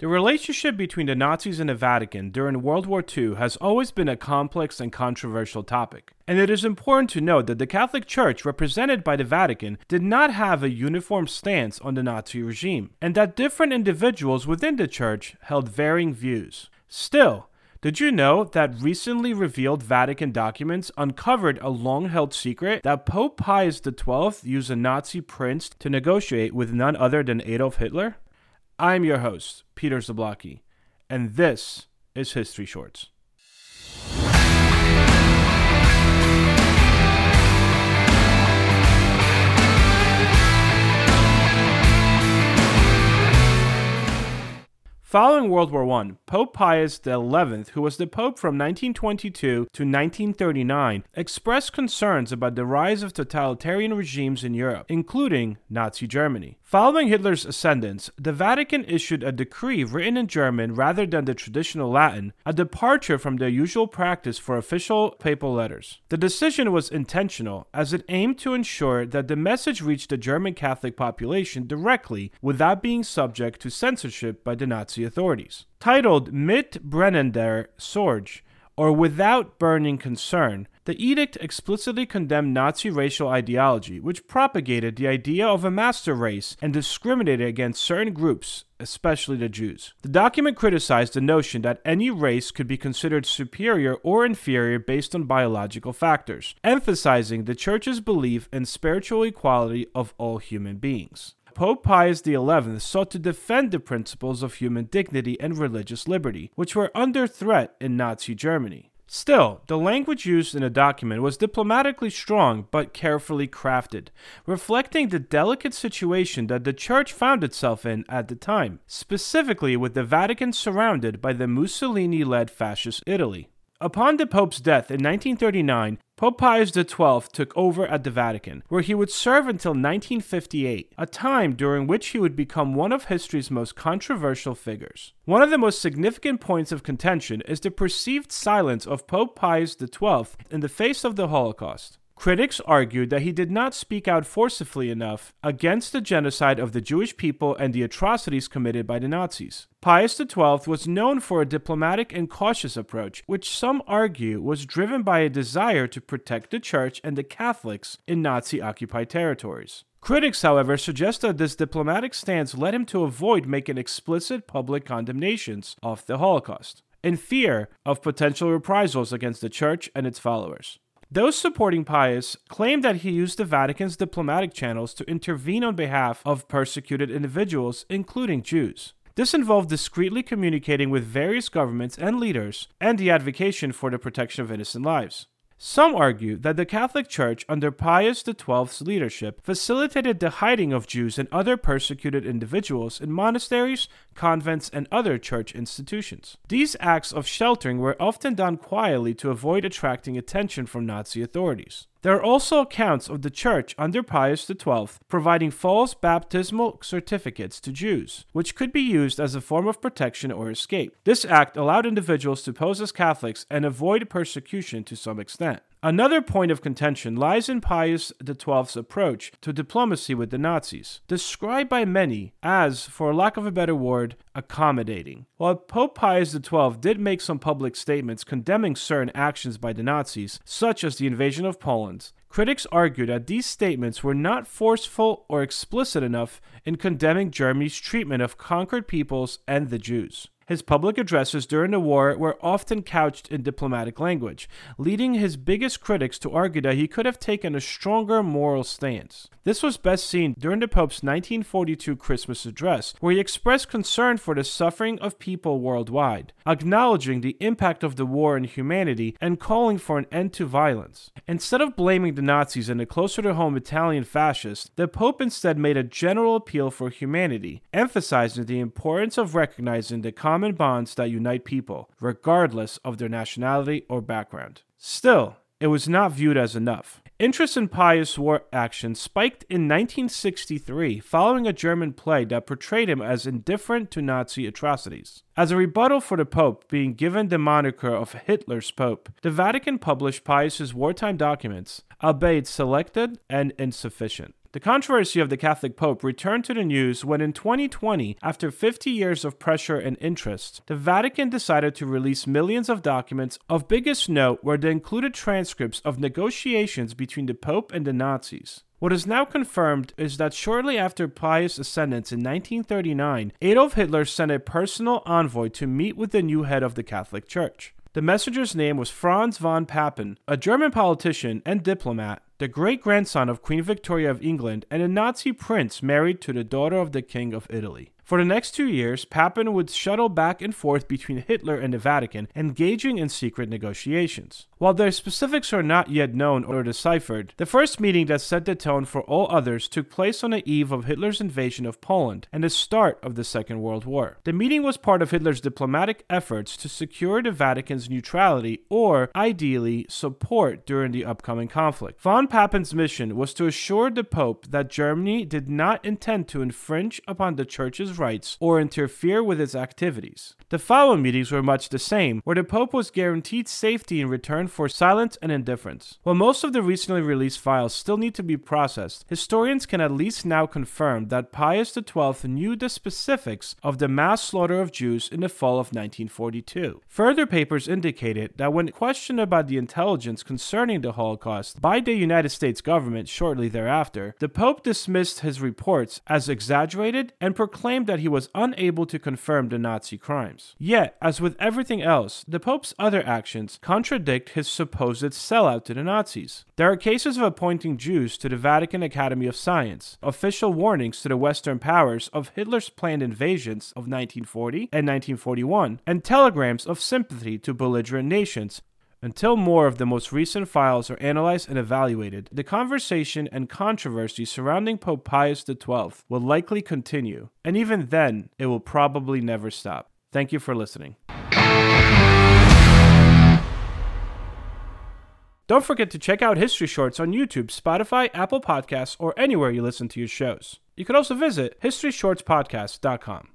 The relationship between the Nazis and the Vatican during World War II has always been a complex and controversial topic. And it is important to note that the Catholic Church, represented by the Vatican, did not have a uniform stance on the Nazi regime, and that different individuals within the Church held varying views. Still, did you know that recently revealed Vatican documents uncovered a long held secret that Pope Pius XII used a Nazi prince to negotiate with none other than Adolf Hitler? I'm your host, Peter Zablocki, and this is History Shorts. Following World War I, Pope Pius XI, who was the Pope from 1922 to 1939, expressed concerns about the rise of totalitarian regimes in Europe, including Nazi Germany. Following Hitler's ascendance, the Vatican issued a decree written in German rather than the traditional Latin, a departure from their usual practice for official papal letters. The decision was intentional, as it aimed to ensure that the message reached the German Catholic population directly without being subject to censorship by the Nazi authorities. Titled Mit brennender Sorge, or Without Burning Concern, the edict explicitly condemned Nazi racial ideology, which propagated the idea of a master race and discriminated against certain groups, especially the Jews. The document criticized the notion that any race could be considered superior or inferior based on biological factors, emphasizing the Church's belief in spiritual equality of all human beings. Pope Pius XI sought to defend the principles of human dignity and religious liberty, which were under threat in Nazi Germany. Still, the language used in the document was diplomatically strong but carefully crafted, reflecting the delicate situation that the Church found itself in at the time, specifically with the Vatican surrounded by the Mussolini led fascist Italy. Upon the Pope's death in 1939, Pope Pius XII took over at the Vatican, where he would serve until 1958, a time during which he would become one of history's most controversial figures. One of the most significant points of contention is the perceived silence of Pope Pius XII in the face of the Holocaust. Critics argued that he did not speak out forcefully enough against the genocide of the Jewish people and the atrocities committed by the Nazis. Pius XII was known for a diplomatic and cautious approach, which some argue was driven by a desire to protect the Church and the Catholics in Nazi occupied territories. Critics, however, suggest that this diplomatic stance led him to avoid making explicit public condemnations of the Holocaust, in fear of potential reprisals against the Church and its followers. Those supporting Pius claim that he used the Vatican's diplomatic channels to intervene on behalf of persecuted individuals, including Jews. This involved discreetly communicating with various governments and leaders and the advocacy for the protection of innocent lives. Some argue that the Catholic Church, under Pius XII's leadership, facilitated the hiding of Jews and other persecuted individuals in monasteries, convents, and other church institutions. These acts of sheltering were often done quietly to avoid attracting attention from Nazi authorities. There are also accounts of the church under Pius XII providing false baptismal certificates to Jews, which could be used as a form of protection or escape. This act allowed individuals to pose as Catholics and avoid persecution to some extent. Another point of contention lies in Pius XII's approach to diplomacy with the Nazis, described by many as, for lack of a better word, accommodating. While Pope Pius XII did make some public statements condemning certain actions by the Nazis, such as the invasion of Poland, critics argue that these statements were not forceful or explicit enough in condemning Germany's treatment of conquered peoples and the Jews. His public addresses during the war were often couched in diplomatic language, leading his biggest critics to argue that he could have taken a stronger moral stance. This was best seen during the Pope's 1942 Christmas address, where he expressed concern for the suffering of people worldwide, acknowledging the impact of the war on humanity and calling for an end to violence. Instead of blaming the Nazis and the closer to home Italian fascists, the Pope instead made a general appeal for humanity, emphasizing the importance of recognizing the common common bonds that unite people, regardless of their nationality or background. Still, it was not viewed as enough. Interest in Pius' war action spiked in 1963 following a German play that portrayed him as indifferent to Nazi atrocities. As a rebuttal for the Pope being given the moniker of Hitler's Pope, the Vatican published Pius's wartime documents, albeit selected and insufficient. The controversy of the Catholic Pope returned to the news when in 2020, after 50 years of pressure and interest, the Vatican decided to release millions of documents. Of biggest note were the included transcripts of negotiations between the Pope and the Nazis. What is now confirmed is that shortly after Pius' ascendance in 1939, Adolf Hitler sent a personal envoy to meet with the new head of the Catholic Church. The messenger's name was Franz von Papen, a German politician and diplomat, the great grandson of Queen Victoria of England, and a Nazi prince married to the daughter of the King of Italy. For the next two years, Papen would shuttle back and forth between Hitler and the Vatican, engaging in secret negotiations. While their specifics are not yet known or deciphered, the first meeting that set the tone for all others took place on the eve of Hitler's invasion of Poland and the start of the Second World War. The meeting was part of Hitler's diplomatic efforts to secure the Vatican's neutrality or, ideally, support during the upcoming conflict. Von Papen's mission was to assure the Pope that Germany did not intend to infringe upon the Church's rights or interfere with its activities. The following meetings were much the same, where the Pope was guaranteed safety in return for silence and indifference. While most of the recently released files still need to be processed, historians can at least now confirm that Pius XII knew the specifics of the mass slaughter of Jews in the fall of 1942. Further papers indicated that when questioned about the intelligence concerning the Holocaust by the United States government shortly thereafter, the Pope dismissed his reports as exaggerated and proclaimed that he was unable to confirm the Nazi crimes. Yet, as with everything else, the Pope's other actions contradict his supposed sellout to the Nazis. There are cases of appointing Jews to the Vatican Academy of Science, official warnings to the Western powers of Hitler's planned invasions of 1940 and 1941, and telegrams of sympathy to belligerent nations until more of the most recent files are analyzed and evaluated, the conversation and controversy surrounding Pope Pius XII will likely continue, and even then, it will probably never stop. Thank you for listening. Don't forget to check out History Shorts on YouTube, Spotify, Apple Podcasts, or anywhere you listen to your shows. You can also visit HistoryShortsPodcast.com.